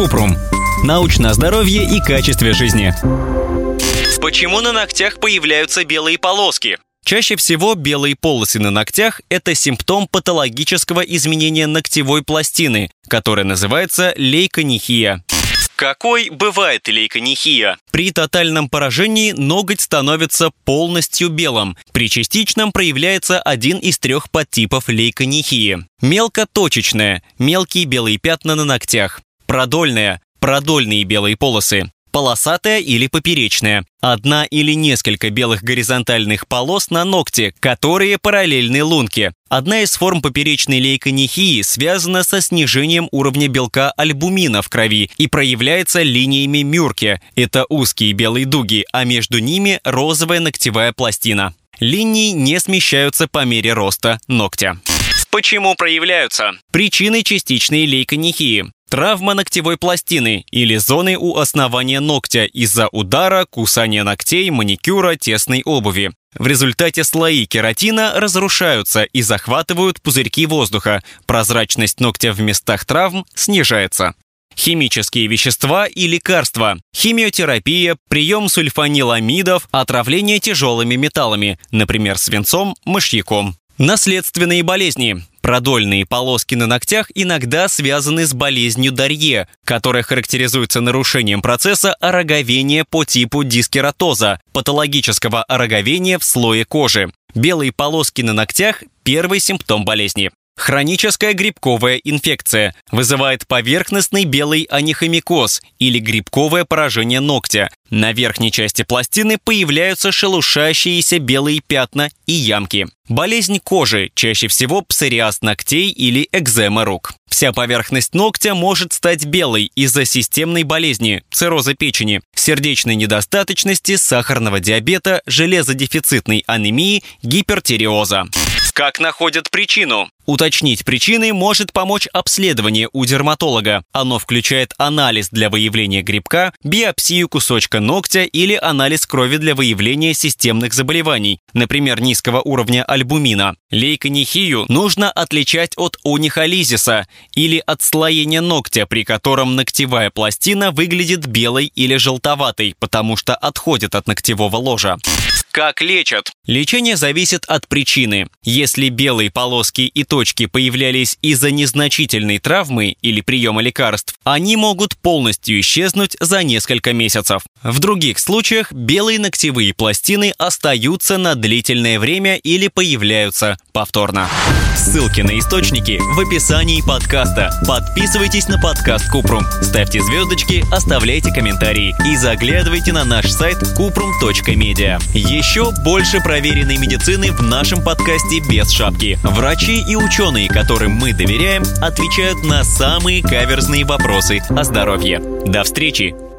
Купрум. Научное здоровье и качестве жизни. Почему на ногтях появляются белые полоски? Чаще всего белые полосы на ногтях – это симптом патологического изменения ногтевой пластины, которое называется лейконихия. Какой бывает лейконихия? При тотальном поражении ноготь становится полностью белым. При частичном проявляется один из трех подтипов лейконихии. Мелкоточечная – мелкие белые пятна на ногтях. Продольная – продольные белые полосы полосатая или поперечная. Одна или несколько белых горизонтальных полос на ногте, которые параллельны лунке. Одна из форм поперечной лейконихии связана со снижением уровня белка альбумина в крови и проявляется линиями Мюрке. Это узкие белые дуги, а между ними розовая ногтевая пластина. Линии не смещаются по мере роста ногтя. Почему проявляются? Причины частичной лейконихии. Травма ногтевой пластины или зоны у основания ногтя из-за удара, кусания ногтей, маникюра, тесной обуви. В результате слои кератина разрушаются и захватывают пузырьки воздуха. Прозрачность ногтя в местах травм снижается. Химические вещества и лекарства, химиотерапия, прием сульфаниламидов, отравление тяжелыми металлами, например, свинцом, мышьяком. Наследственные болезни. Продольные полоски на ногтях иногда связаны с болезнью Дарье, которая характеризуется нарушением процесса ороговения по типу дискератоза, патологического ороговения в слое кожи. Белые полоски на ногтях – первый симптом болезни. Хроническая грибковая инфекция вызывает поверхностный белый анихомикоз или грибковое поражение ногтя. На верхней части пластины появляются шелушащиеся белые пятна и ямки. Болезнь кожи, чаще всего псориаз ногтей или экзема рук. Вся поверхность ногтя может стать белой из-за системной болезни, цирроза печени, сердечной недостаточности, сахарного диабета, железодефицитной анемии, гипертиреоза. Как находят причину? Уточнить причины может помочь обследование у дерматолога. Оно включает анализ для выявления грибка, биопсию кусочка ногтя или анализ крови для выявления системных заболеваний, например, низкого уровня альбумина. Лейконихию нужно отличать от унихолизиса или отслоения ногтя, при котором ногтевая пластина выглядит белой или желтоватой, потому что отходит от ногтевого ложа. Как лечат? Лечение зависит от причины. Если белые полоски и точки появлялись из-за незначительной травмы или приема лекарств, они могут полностью исчезнуть за несколько месяцев. В других случаях белые ногтевые пластины остаются на длительное время или появляются повторно. Ссылки на источники в описании подкаста. Подписывайтесь на подкаст Купрум, ставьте звездочки, оставляйте комментарии и заглядывайте на наш сайт kuprum.media. Еще больше проверенной медицины в нашем подкасте без шапки. Врачи и ученые, которым мы доверяем, отвечают на самые каверзные вопросы о здоровье. До встречи!